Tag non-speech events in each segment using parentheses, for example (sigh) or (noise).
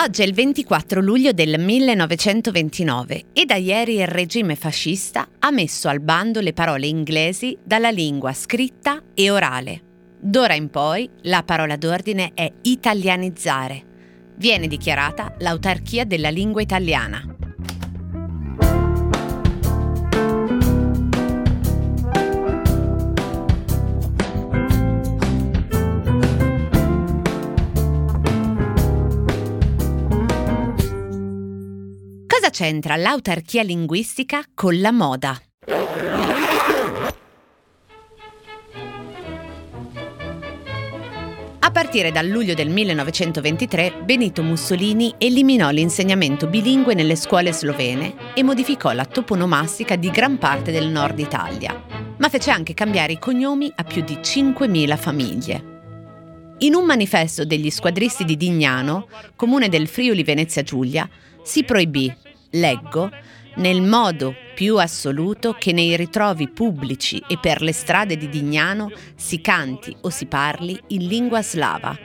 Oggi è il 24 luglio del 1929 e da ieri il regime fascista ha messo al bando le parole inglesi dalla lingua scritta e orale. D'ora in poi la parola d'ordine è italianizzare. Viene dichiarata l'autarchia della lingua italiana. C'entra l'autarchia linguistica con la moda? A partire dal luglio del 1923, Benito Mussolini eliminò l'insegnamento bilingue nelle scuole slovene e modificò la toponomastica di gran parte del nord Italia, ma fece anche cambiare i cognomi a più di 5.000 famiglie. In un manifesto degli squadristi di Dignano, comune del Friuli Venezia Giulia, si proibì leggo, nel modo più assoluto che nei ritrovi pubblici e per le strade di Dignano si canti o si parli in lingua slava.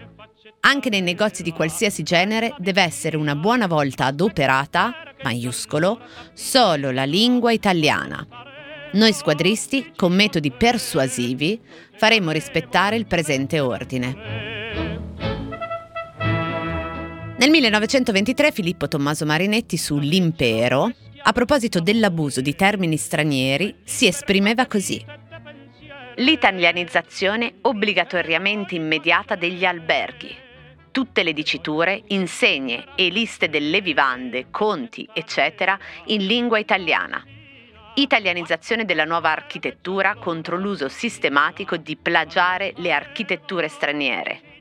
Anche nei negozi di qualsiasi genere deve essere una buona volta adoperata, maiuscolo, solo la lingua italiana. Noi squadristi, con metodi persuasivi, faremo rispettare il presente ordine. Nel 1923 Filippo Tommaso Marinetti su L'Impero, a proposito dell'abuso di termini stranieri, si esprimeva così. L'italianizzazione obbligatoriamente immediata degli alberghi. Tutte le diciture, insegne e liste delle vivande, conti, eccetera, in lingua italiana. Italianizzazione della nuova architettura contro l'uso sistematico di plagiare le architetture straniere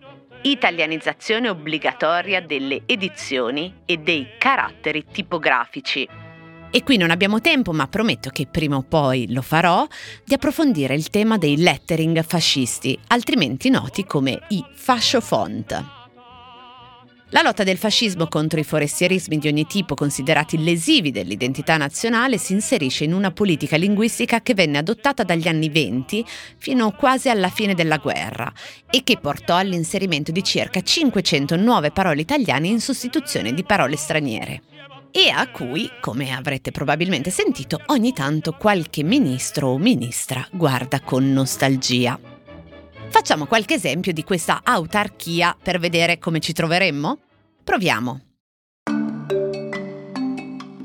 italianizzazione obbligatoria delle edizioni e dei caratteri tipografici. E qui non abbiamo tempo, ma prometto che prima o poi lo farò, di approfondire il tema dei lettering fascisti, altrimenti noti come i fascio font. La lotta del fascismo contro i forestierismi di ogni tipo considerati lesivi dell'identità nazionale si inserisce in una politica linguistica che venne adottata dagli anni 20 fino quasi alla fine della guerra e che portò all'inserimento di circa 500 nuove parole italiane in sostituzione di parole straniere e a cui, come avrete probabilmente sentito, ogni tanto qualche ministro o ministra guarda con nostalgia. Facciamo qualche esempio di questa autarchia per vedere come ci troveremmo? Proviamo.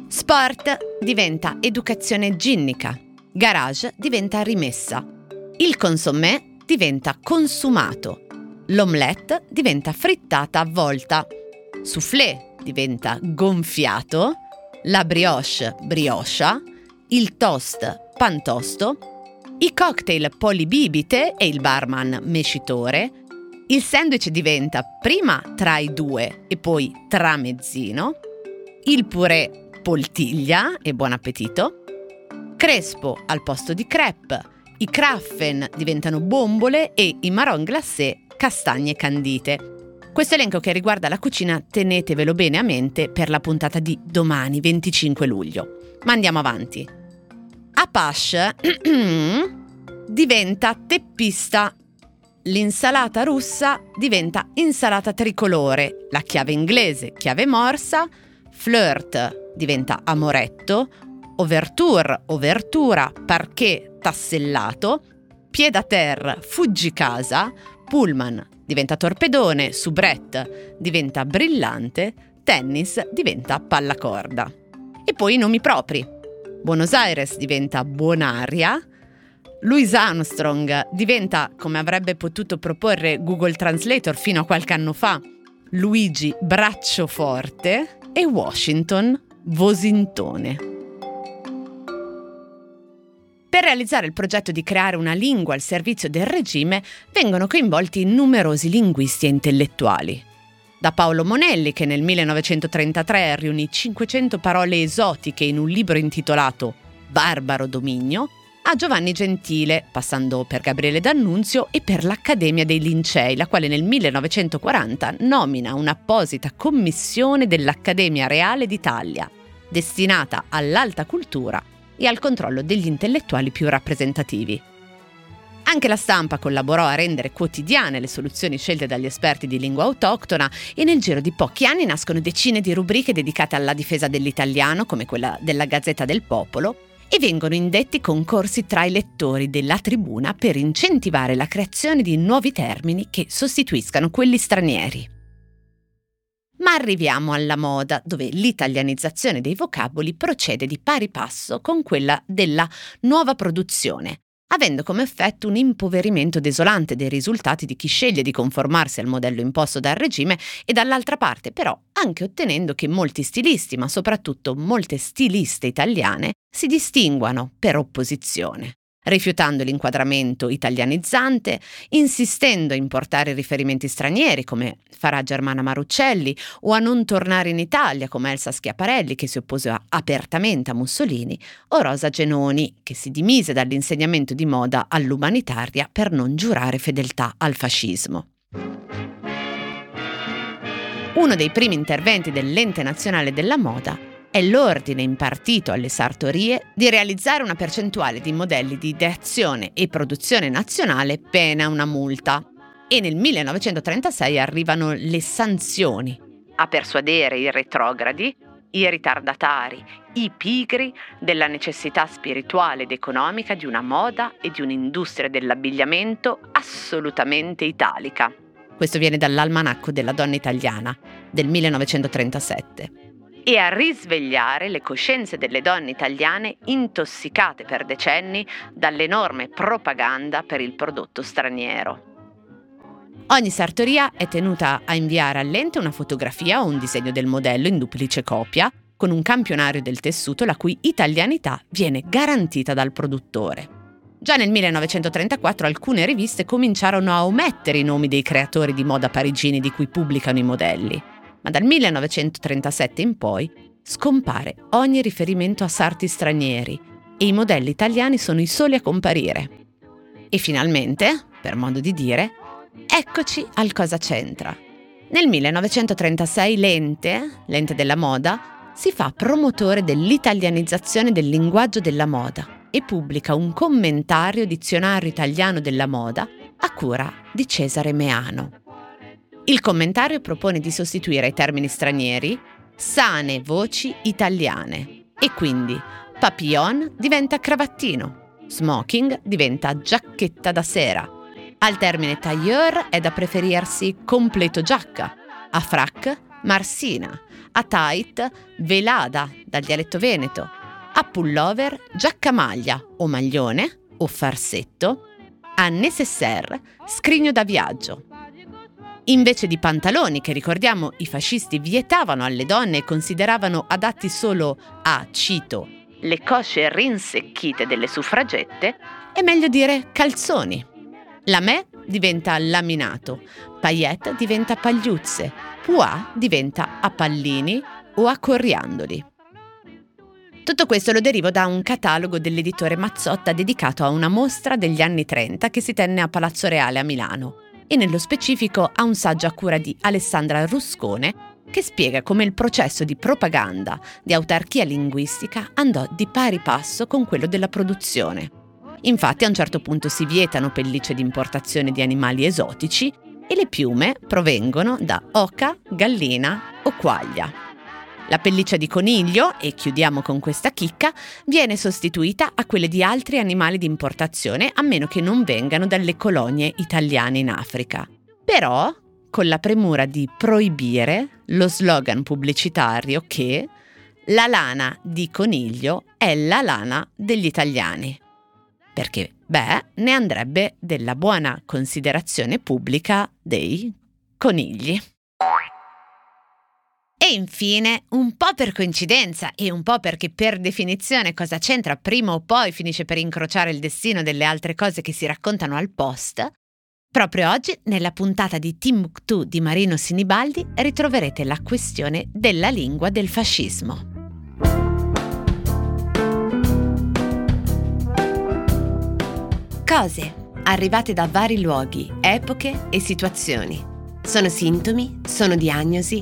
Sport diventa educazione ginnica. Garage diventa rimessa. Il consommé diventa consumato. L'omelette diventa frittata a volta. Soufflé diventa gonfiato. La brioche brioscia. Il toast pantosto i cocktail polibibite e il barman mescitore, il sandwich diventa prima tra i due e poi tramezzino, il purè poltiglia e buon appetito, crespo al posto di crepe, i craffen diventano bombole e i marron glacé castagne candite. Questo elenco che riguarda la cucina tenetevelo bene a mente per la puntata di domani 25 luglio. Ma andiamo avanti. Apache (clears throat) diventa teppista. L'insalata russa diventa insalata tricolore. La chiave inglese, chiave morsa. Flirt diventa amoretto. Overture, overtura, parquet, tassellato. Pied a terre, fuggicasa. Pullman diventa torpedone. Soubrette diventa brillante. Tennis diventa pallacorda. E poi i nomi propri. Buenos Aires diventa Buonaria, Louis Armstrong diventa, come avrebbe potuto proporre Google Translator fino a qualche anno fa, Luigi Braccio-Forte e Washington Vosintone. Per realizzare il progetto di creare una lingua al servizio del regime vengono coinvolti numerosi linguisti e intellettuali da Paolo Monelli che nel 1933 riunì 500 parole esotiche in un libro intitolato Barbaro Dominio, a Giovanni Gentile, passando per Gabriele D'Annunzio e per l'Accademia dei Lincei, la quale nel 1940 nomina un'apposita commissione dell'Accademia Reale d'Italia, destinata all'alta cultura e al controllo degli intellettuali più rappresentativi. Anche la stampa collaborò a rendere quotidiane le soluzioni scelte dagli esperti di lingua autoctona e nel giro di pochi anni nascono decine di rubriche dedicate alla difesa dell'italiano, come quella della Gazzetta del Popolo, e vengono indetti concorsi tra i lettori della tribuna per incentivare la creazione di nuovi termini che sostituiscano quelli stranieri. Ma arriviamo alla moda, dove l'italianizzazione dei vocaboli procede di pari passo con quella della nuova produzione, avendo come effetto un impoverimento desolante dei risultati di chi sceglie di conformarsi al modello imposto dal regime e dall'altra parte però anche ottenendo che molti stilisti, ma soprattutto molte stiliste italiane, si distinguano per opposizione rifiutando l'inquadramento italianizzante, insistendo a importare riferimenti stranieri come farà Germana Maruccelli o a non tornare in Italia come Elsa Schiaparelli che si oppose apertamente a Mussolini o Rosa Genoni che si dimise dall'insegnamento di moda all'umanitaria per non giurare fedeltà al fascismo. Uno dei primi interventi dell'Ente Nazionale della Moda è l'ordine impartito alle sartorie di realizzare una percentuale di modelli di ideazione e produzione nazionale pena una multa. E nel 1936 arrivano le sanzioni a persuadere i retrogradi, i ritardatari, i pigri della necessità spirituale ed economica di una moda e di un'industria dell'abbigliamento assolutamente italica. Questo viene dall'Almanacco della donna italiana del 1937 e a risvegliare le coscienze delle donne italiane intossicate per decenni dall'enorme propaganda per il prodotto straniero. Ogni sartoria è tenuta a inviare all'ente una fotografia o un disegno del modello in duplice copia, con un campionario del tessuto la cui italianità viene garantita dal produttore. Già nel 1934 alcune riviste cominciarono a omettere i nomi dei creatori di moda parigini di cui pubblicano i modelli ma dal 1937 in poi scompare ogni riferimento a sarti stranieri e i modelli italiani sono i soli a comparire. E finalmente, per modo di dire, eccoci al cosa c'entra. Nel 1936 l'ente, l'ente della moda, si fa promotore dell'italianizzazione del linguaggio della moda e pubblica un commentario dizionario italiano della moda a cura di Cesare Meano. Il commentario propone di sostituire ai termini stranieri sane voci italiane e quindi papillon diventa cravattino, smoking diventa giacchetta da sera. Al termine tailleur è da preferirsi completo giacca, a frac marsina, a tight velada dal dialetto veneto, a pullover giacca maglia o maglione o farsetto, a nécessaire scrigno da viaggio, invece di pantaloni che ricordiamo i fascisti vietavano alle donne e consideravano adatti solo a, cito, le cosce rinsecchite delle suffragette, è meglio dire calzoni. La me diventa laminato, paillette diventa pagliuzze, pois diventa a pallini o a coriandoli. Tutto questo lo derivo da un catalogo dell'editore Mazzotta dedicato a una mostra degli anni 30 che si tenne a Palazzo Reale a Milano e nello specifico a un saggio a cura di Alessandra Ruscone che spiega come il processo di propaganda di autarchia linguistica andò di pari passo con quello della produzione. Infatti a un certo punto si vietano pellicce di importazione di animali esotici e le piume provengono da oca, gallina o quaglia. La pelliccia di coniglio, e chiudiamo con questa chicca, viene sostituita a quelle di altri animali di importazione a meno che non vengano dalle colonie italiane in Africa. Però, con la premura di proibire lo slogan pubblicitario che la lana di coniglio è la lana degli italiani. Perché, beh, ne andrebbe della buona considerazione pubblica dei conigli. E infine, un po' per coincidenza e un po' perché per definizione cosa c'entra prima o poi finisce per incrociare il destino delle altre cose che si raccontano al post, proprio oggi nella puntata di Timbuktu di Marino Sinibaldi ritroverete la questione della lingua del fascismo. Cose arrivate da vari luoghi, epoche e situazioni. Sono sintomi, sono diagnosi